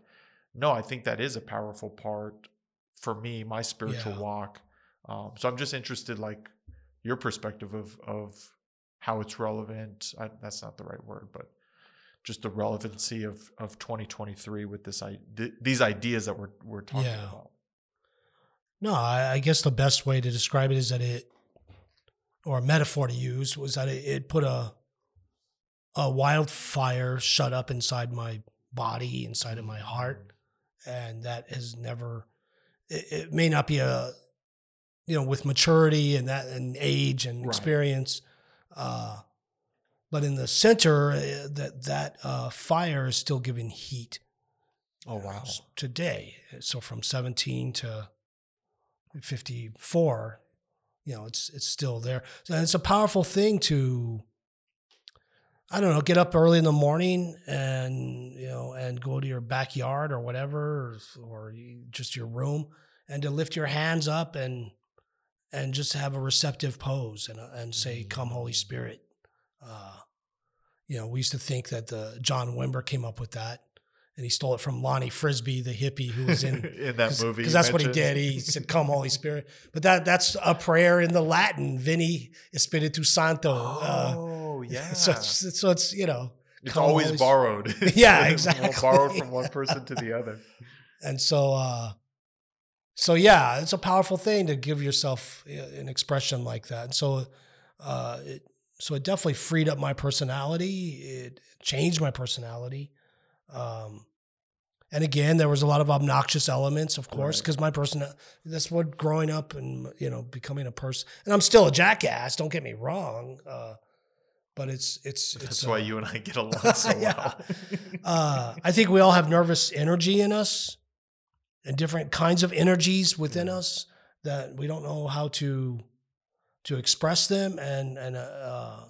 no, I think that is a powerful part for me, my spiritual Yeah. walk. Um, so I'm just interested, like your perspective of of how it's relevant. I, that's not the right word, but just the relevancy of of 2023 with this I th- these ideas that we're we're talking Yeah. about. No, I, I guess the best way to describe it is that it, or a metaphor to use, was that it, it put a a wildfire shut up inside my body, inside of my heart, and that has never. It, it may not be a you know, with maturity and that and age and Right. experience. Uh, but in the center, uh, that that uh, fire is still giving heat Oh wow. today. So from 17 to 54, you know, it's it's still there. And it's a powerful thing to I don't know, get up early in the morning and you know, and go to your backyard or whatever, or, or just your room, and to lift your hands up and and just have a receptive pose and and say, "Come, Holy Spirit." Uh, you know, we used to think that the John Wimber came up with that, and he stole it from Lonnie Frisbee, the hippie who was in in that movie. because that's what he did. He said, "Come, Holy Spirit." But that that's a prayer in the Latin, "Vini Espiritu Santo." Uh, Oh yeah. so it's, so it's you know, it's always Holy- borrowed. Yeah, exactly. borrowed from one person to the other. and so uh, so yeah, it's a powerful thing to give yourself uh, an expression like that. And so uh, it so it definitely freed up my personality. It changed my personality. Um, and again, there was a lot of obnoxious elements, of course, Right. because my person that's what growing up and you know becoming a person. And I'm still a jackass. Don't get me wrong. Uh, but it's it's That's it's why uh, you and I get along so well. uh, I think we all have nervous energy in us and different kinds of energies within Yeah. us that we don't know how to to express them and and uh, uh,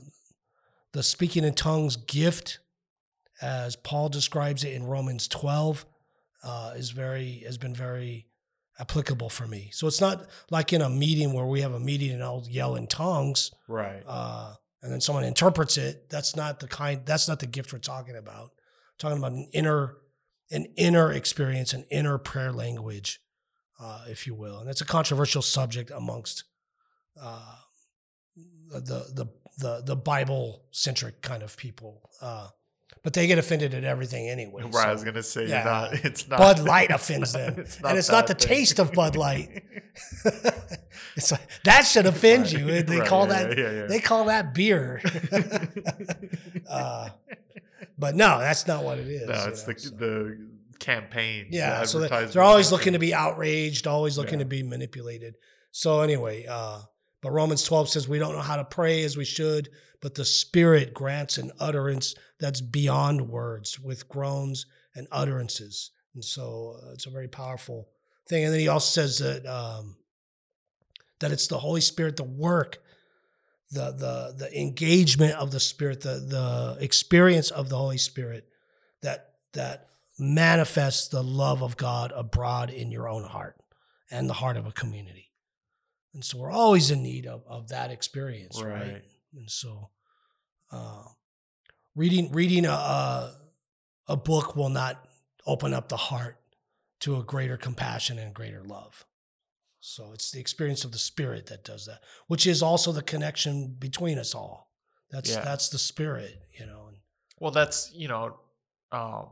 the speaking in tongues gift as Paul describes it in Romans 12 uh, is very has been very applicable for me. So it's not like in a meeting where we have a meeting and I'll yell in tongues right. uh, and then someone interprets it. That's not the kind. That's not the gift we're talking about. We're talking about an inner, an inner experience, an inner prayer language, uh, if you will. And it's a controversial subject amongst uh, the the the the Bible centric kind of people. But they get offended at everything anyway. right. so- I was gonna say yeah. not. It's not. Bud Light offends them, It's and it's not the thing. taste of Bud Light. it's like that should offend you. Right, They right, call yeah, that yeah, they call that beer. uh, but no, that's not what it is. no, it's know, the so- the campaign. yeah. So they're, always looking to be outraged, always looking to be manipulated. So anyway, uh, but Romans 12 says we don't know how to pray as we should, but the Spirit grants an utterance that's beyond words with groans and utterances. And so uh, it's a very powerful thing. And then he also says that um, that it's the Holy Spirit, the work, the the the engagement of the Spirit, the the experience of the Holy Spirit that that manifests the love of God abroad in your own heart and the heart of a community. And so we're always in need of, of that experience, right? Right. And so uh, reading reading a, a a book will not open up the heart to a greater compassion and greater love. So it's the experience of the spirit that does that, which is also the connection between us all. That's Yeah. that's the spirit, you know. And Well, that's you know, um,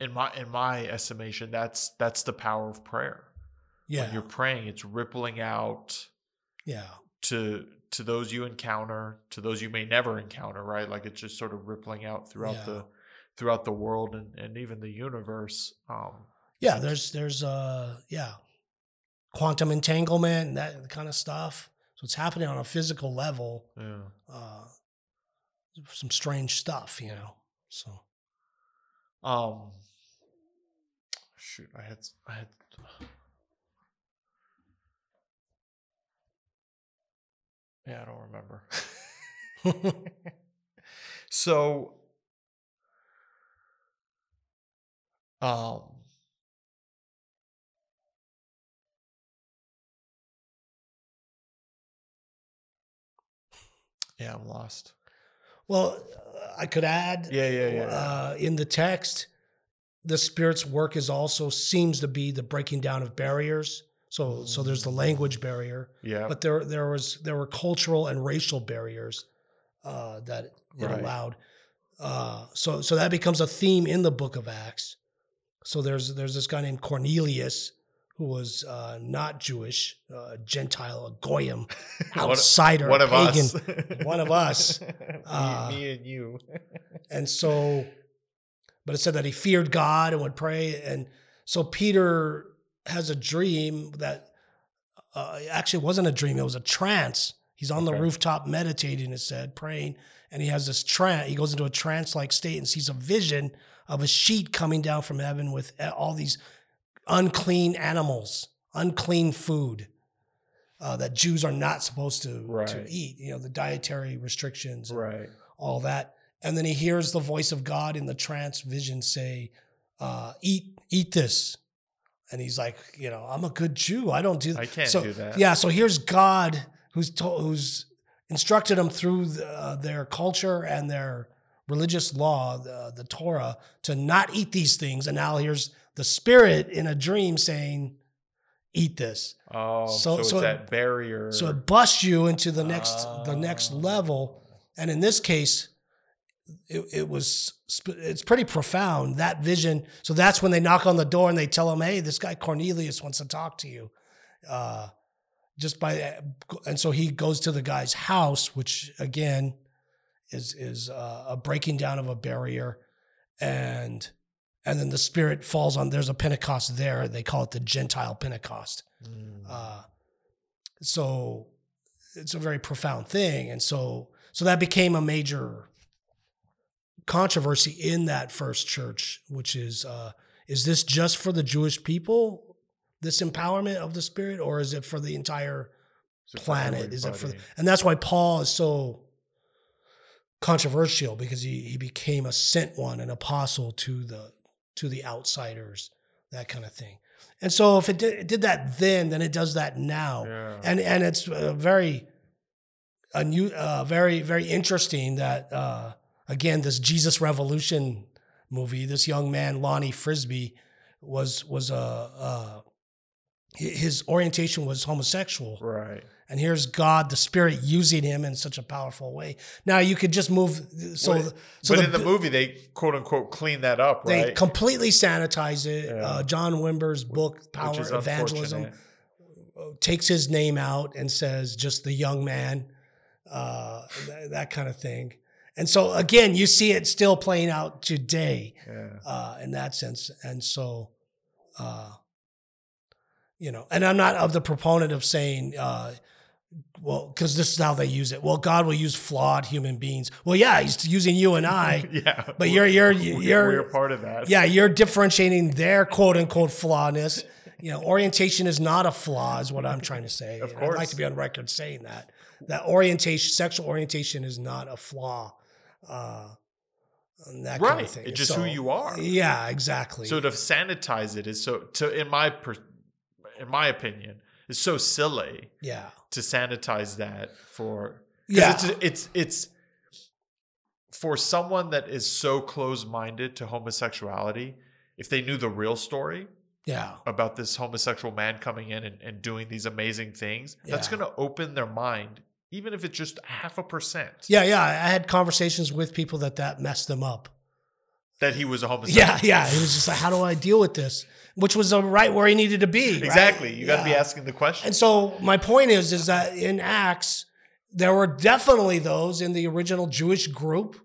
in my in my estimation, that's that's the power of prayer. Yeah, When you're praying, it's rippling out yeah, to to those you encounter, to those you may never encounter, right? Like it's just sort of rippling out throughout Yeah. the throughout the world and, and even the universe. Um, yeah. There's there's uh yeah, quantum entanglement and that kind of stuff. So it's happening on a physical level. yeah. Uh, some strange stuff, you know. So Um, shoot, I had I had. Yeah, I don't remember. so, um, yeah, I'm lost. Well, uh, I could add Yeah, yeah, yeah, yeah. Uh, in the text, the Spirit's work is also seems to be the breaking down of barriers. So, so there's the language barrier, Yeah, but there there was there were cultural and racial barriers uh, that it Right. allowed. Uh, so, so that becomes a theme in the Book of Acts. So there's there's this guy named Cornelius who was uh, not Jewish, uh, Gentile, a goyim, outsider, one of pagan. us, One of us. me, Uh, me and you. And so, but it said that he feared God and would pray. And so Peter has a dream that uh, actually, wasn't a dream; it was a trance. He's on the rooftop meditating, it said, praying, and he has this trance. He goes into a trance-like state and sees a vision of a sheet coming down from heaven with uh, all these unclean animals, unclean food uh, that Jews are not supposed to, to eat. You know, the dietary restrictions, and Right. all that. And then he hears the voice of God in the trance vision say, uh, "Eat, eat this." And he's like, you know, I'm a good Jew. I don't do that. I can't so, do that. Yeah. So here's God who's told, who's instructed him through the, uh, their culture and their religious law, the, the Torah, to not eat these things. And now here's the Spirit in a dream saying, "Eat this." Oh, So- so, it's so it- that barrier. So it busts you into the next the next Ah. level. And in this case, it, it was it's pretty profound that vision. So that's when they knock on the door and they tell him, "Hey, this guy Cornelius wants to talk to you." Uh, just by and so he goes to the guy's house, which again is is uh, a breaking down of a barrier, and and then the Spirit falls on. There's a Pentecost there. They call it the Gentile Pentecost. Mm. Uh, so it's a very profound thing, and so so that became a major controversy in that first church, which is uh, is this just for the Jewish people, this empowerment of the Spirit, or is it for the entire So planet? Is it for? everybody. And that's why Paul is so controversial because he he became a sent one, an apostle to the to the outsiders, that kind of thing. And so if it did, it did that then, then it does that now Yeah. and and it's uh, very a new uh, very very interesting that uh, again this Jesus Revolution movie this young man Lonnie Frisbee was was a uh, his orientation was homosexual right. and here's God the Spirit using him in such a powerful way now you could just move so Well, so but the, in the movie, they quote unquote clean that up, they right? completely sanitize it Yeah. uh, John Wimber's book Power Evangelism takes his name out and says just the young man, uh, th- that kind of thing. And so again, you see it still playing out today Yeah. uh, in that sense. And so, uh, you know, and I'm not of the proponent of saying, uh, well, because this is how they use it. Well, God will use flawed human beings. Well, yeah, He's using you and I. yeah. But you're you're you're we're part of that. yeah, you're differentiating their quote unquote flawness. You know, orientation is not a flaw, is what I'm trying to say. Of And I'd like to be on record saying that. That orientation, sexual orientation is not a flaw. Uh, and that kind of thing. It's just who you are. Yeah, exactly. So to sanitize it is so to in my per, in my opinion is so silly yeah. to sanitize that for Yeah. it's it's it's for someone that is so close-minded to homosexuality if they knew the real story Yeah. about this homosexual man coming in and, and doing these amazing things that's going to open their mind even if it's just half a percent Yeah. Yeah. I had conversations with people that that messed them up. that he was a homosexual Yeah. Yeah. It was just like, how do I deal with this? Which was right where he needed to be. right? exactly you got to be asking the question And so my point is, is that in Acts, there were definitely those in the original Jewish group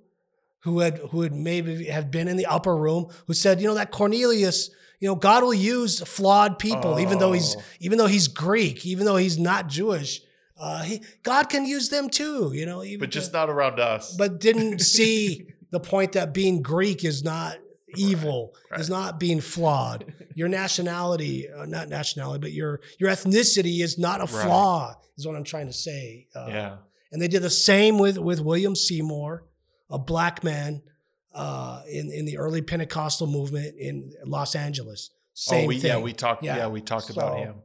who had who had maybe have been in the upper room who said, you know, that Cornelius, you know, God will use flawed people, even though he's Oh. even though he's Greek, even though he's not Jewish. Uh, he, God can use them too, you know. Even but just not around us but didn't see the point that being Greek is not evil, is right. not being flawed. Your nationality, uh, not nationality, but your your ethnicity is not a Right. flaw. Is what I'm trying to say. Uh, yeah and they did the same with with William Seymour, a black man uh, in in the early Pentecostal movement in Los Angeles. Same oh we, thing. yeah we talked yeah, Yeah. we talked about him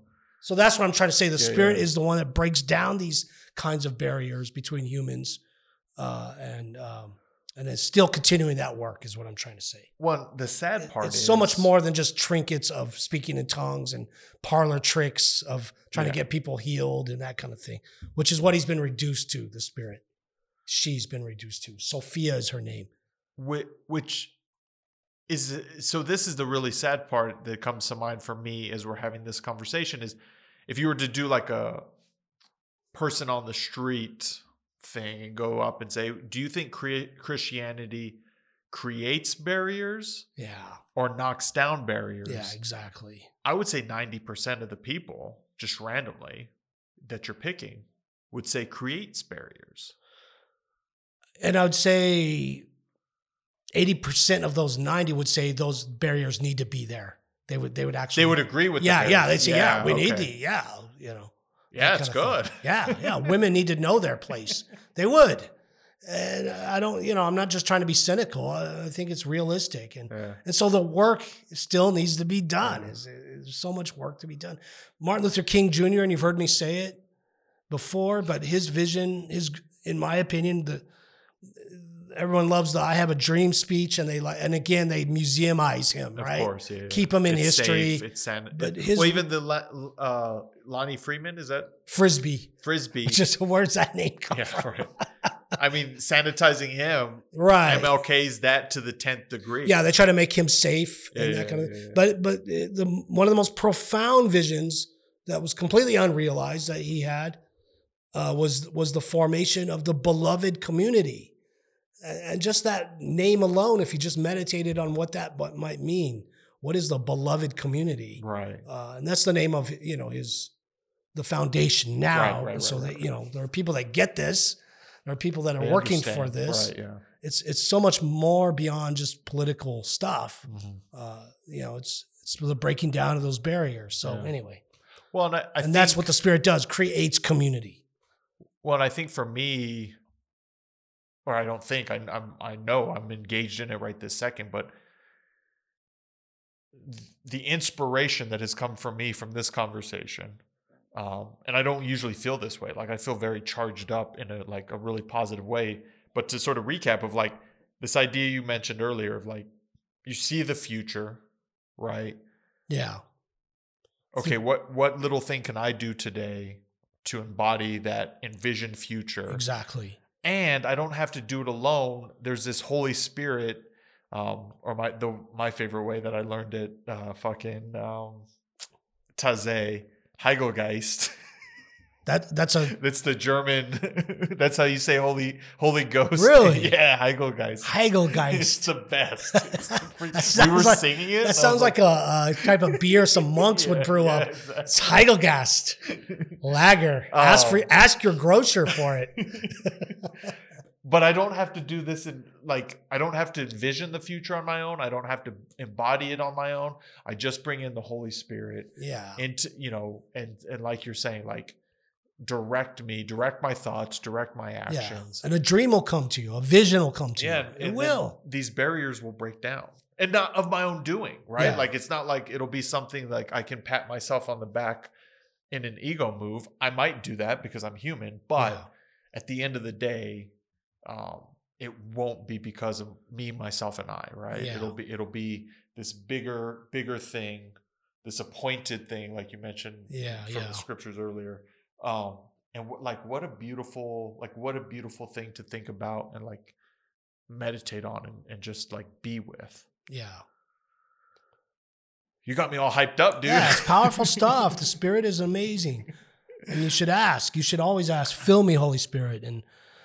So that's what I'm trying to say. The Yeah, spirit yeah. is the one that breaks down these kinds of barriers between humans, uh, and um, and it's still continuing that work. Is what I'm trying to say. Well, the sad part it's is so much more than just trinkets of speaking in tongues and parlor tricks of trying to get people healed and that kind of thing, which is what he's been reduced to. The spirit, she's been reduced to. Sophia is her name. Whi- which is so this is the really sad part that comes to mind for me as we're having this conversation is if you were to do like a person on the street thing and go up and say do you think crea- christianity creates barriers Yeah, or knocks down barriers yeah, exactly. i would say 90% of the people just randomly that you're picking would say creates barriers. And I would say 80% of those 90 would say those barriers need to be there. They would they would actually They would agree with the Yeah, yeah, barriers. they say yeah, we need okay. to yeah, you know. Yeah, it's good. thing. Yeah, yeah. Women need to know their place. They would. And I don't, you know, I'm not just trying to be cynical. I think it's realistic. And Yeah. and so the work still needs to be done. There's, there's so much work to be done. Martin Luther King Jr., and you've heard me say it before, but his vision, his, in my opinion, the everyone loves the "I have a dream" speech, and they like, and again they museumize him, Of right? course, yeah. yeah. Keep him in It's history. Safe, it's san- but his- well, even the uh, Lonnie Freeman is that Frisbee, frisbee? just where's that name come yeah, right. I mean, sanitizing him, Right. MLK's that to the tenth degree. Yeah, they try to make him safe Yeah, and yeah, that kind of. yeah, yeah. But but the one of the most profound visions that was completely unrealized that he had uh, was was the formation of the beloved community, and, just that name alone, if you just meditated on what that might mean, what is the beloved community? right. Uh, and that's the name of you know his the foundation now. Right, right, and so right, that you know there are people that get this. There are people that are They working for this Right, yeah. it's it's so much more beyond just political stuff. Mhm. Uh, you know, it's it's the breaking down of those barriers. So Yeah. anyway, Well, and, I, I and that's what the spirit does: creates community. Well, and I think for me, or I don't think I, I'm I know I'm engaged in it right this second, but the inspiration that has come from me from this conversation, um, and I don't usually feel this way. Like I feel very charged up in a like a really positive way. But to sort of recap of like this idea you mentioned earlier of like you see the future, right? Yeah, Okay, what what little thing can I do today to embody that envisioned future? exactly. And I don't have to do it alone. There's this Holy Spirit, um, or my the my favorite way that I learned it, uh, fucking um, Taze Heigelgeist. That that's a that's the German. that's how you say Holy Holy Ghost. Really? yeah, Heigelgeist. It's Heigelgeist. the best. It's we sounds were like- singing it. that sounds like, a, a type of beer some monks would brew yeah, up. exactly. It's Heigelgast lager. Ask for Oh. ask your grocer for it. but I don't have to do this in like I don't have to envision the future on my own. I don't have to embody it on my own. I just bring in the Holy Spirit Yeah, into you know, and and like you're saying, like direct me, direct my thoughts, direct my yeah. actions. And a dream will come to you. A vision will come to Yeah, you. It will. These barriers will break down, and not of my own doing, right? Yeah. Like it's not like it'll be something like I can pat myself on the back in an ego move. I might do that because I'm human, but Yeah. at the end of the day, um, it won't be because of me, myself, and I, right? Yeah. It'll be it'll be this bigger, bigger thing, this appointed thing, like you mentioned Yeah, from the scriptures earlier. Um, and what like what a beautiful, like what a beautiful thing to think about and like meditate on and, and just like be with. Yeah. You got me all hyped up, dude. Yeah, it's powerful stuff. The Spirit is amazing, and you should ask. You should always ask, "Fill me, Holy Spirit," and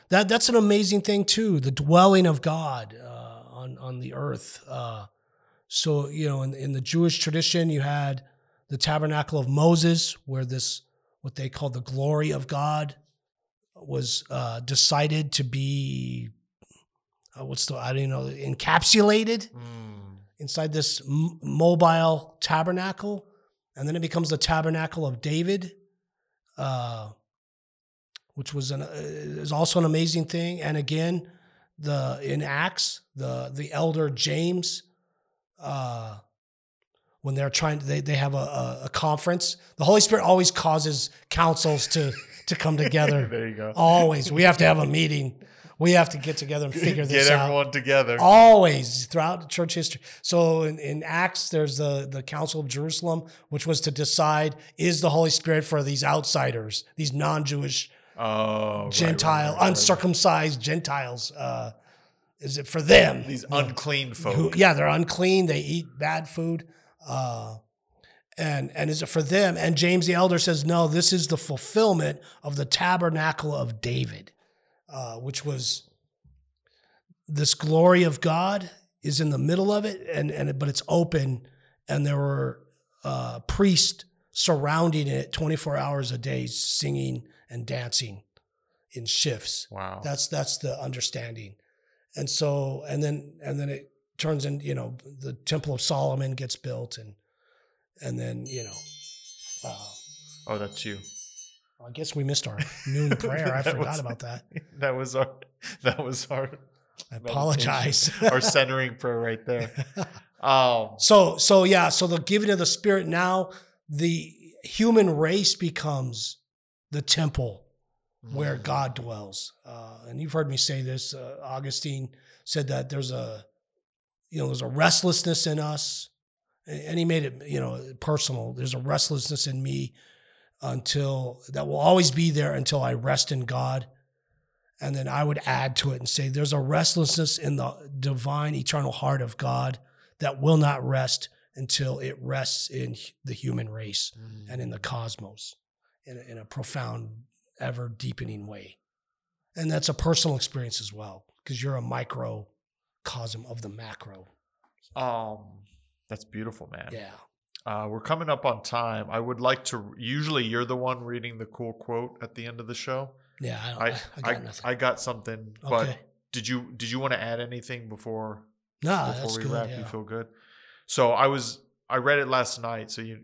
that that's an amazing thing too. The dwelling of God uh, on on the earth. Uh, so you know, in, in the Jewish tradition, you had the tabernacle of Moses, where this what they called the glory of God was uh, decided to be. Uh, what's the I don't know encapsulated Mm, inside this m- mobile tabernacle, and then it becomes the tabernacle of David, uh, which was an uh, is also an amazing thing. And again, the in Acts, the the elder James, uh, when they're trying to, they they have a, a, a conference. The Holy Spirit always causes councils to to come together. there you go. always, we have to have a meeting. We have to get together and figure this out. Get out everyone together. always throughout church history. So in, in Acts, there's the the Council of Jerusalem, which was to decide is the Holy Spirit for these outsiders, these non-Jewish, oh, right, right, Gentile, right, right. uncircumcised Gentiles. Uh, is it for them? These unclean folk. Who, yeah, they're unclean. They eat bad food. Uh, and and is it for them? And James the elder says, no, this is the fulfillment of the tabernacle of David, uh, which was this glory of God is in the middle of it, and and but it's open, and there were uh, priests surrounding it 24 hours a day, singing and dancing in shifts. Wow. That's that's the understanding. And so and then and then it turns in, you know, the Temple of Solomon gets built and and then, you know, uh, oh, that's you. I guess we missed our noon prayer. I forgot was- about that. That was our. That was our. I apologize. our centering prayer right there. Um. So so yeah, so the giving of the spirit now the human race becomes the temple where mm, God dwells. Uh, and you've heard me say this. Uh, Augustine said that there's a you know there's a restlessness in us, and he made it you know personal. There's a restlessness in me until that will always be there until I rest in God. And then I would add to it and say there's a restlessness in the divine eternal heart of God that will not rest until it rests in the human race mm. and in the cosmos in a, in a profound, ever deepening way. And that's a personal experience as well, because you're a microcosm of the macro. Um. That's beautiful, man. Yeah. Uh, we're coming up on time. I would like to. Usually, you're the one reading the cool quote at the end of the show. Yeah. I, don't, I I, got I. I got something, but okay. did you did you want to add anything before Nah, before that's we good. wrap? yeah. You feel good. So I was I read it last night, so you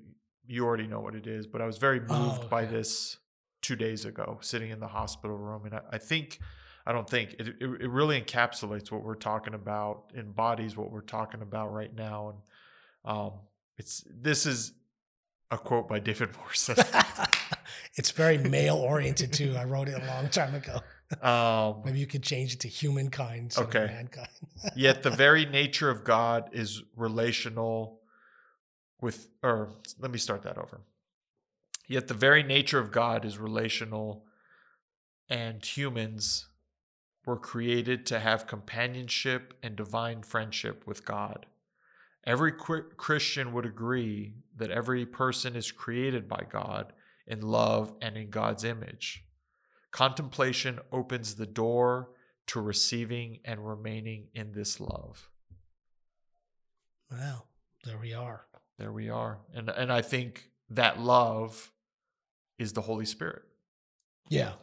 you already know what it is. But I was very moved Oh, by this two days ago, sitting in the hospital room, and I, I think I don't think it, it it really encapsulates what we're talking about, embodies what we're talking about right now, and um, it's this is a quote by David Morrison. it's very male oriented too. I wrote it a long time ago. um, Maybe you could change it to humankind Okay. mankind. Yet the very nature of God is relational with, or let me start that over. Yet the very nature of God is relational, and humans were created to have companionship and divine friendship with God. Every Christian would agree that every person is created by God in love and in God's image. Contemplation opens the door to receiving and remaining in this love. Well, there we are. There we are. And and I think that love is the Holy Spirit. Yeah.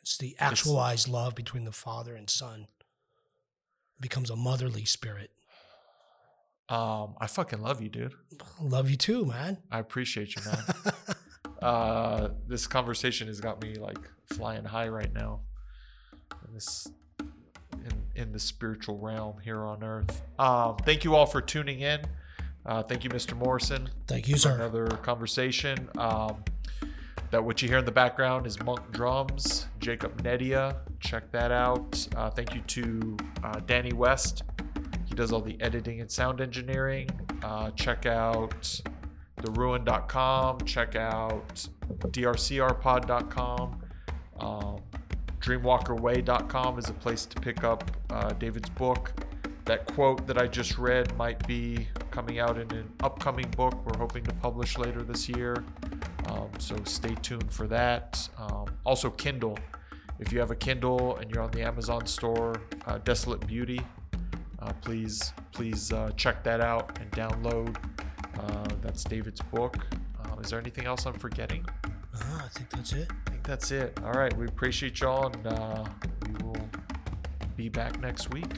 It's the actualized love between the father and son. It becomes a motherly spirit. Um I fucking love you, dude. Love you too, man. I appreciate you, man. uh this conversation has got me like flying high right now. In this in in the spiritual realm here on earth. Um thank you all for tuning in. Uh thank you Mr. Morrison. Thank you, sir. another conversation. Um, that what you hear in the background is Monk Drums, Jacob Nedia. Check that out. Uh, thank you to uh, Danny West. He does all the editing and sound engineering. Uh, check out theruin.com. Check out drcrpod.com. Um, dreamwalkerway.com is a place to pick up uh, David's book. That quote that I just read might be coming out in an upcoming book we're hoping to publish later this year. Um, so stay tuned for that. Um, also, Kindle. If you have a Kindle and you're on the Amazon store, uh, Desolate Beauty, uh, please please uh, check that out and download. Uh, that's David's book. Um, is there anything else I'm forgetting? Ah, I think that's it. I think that's it. All right, we appreciate y'all, and uh, we will be back next week.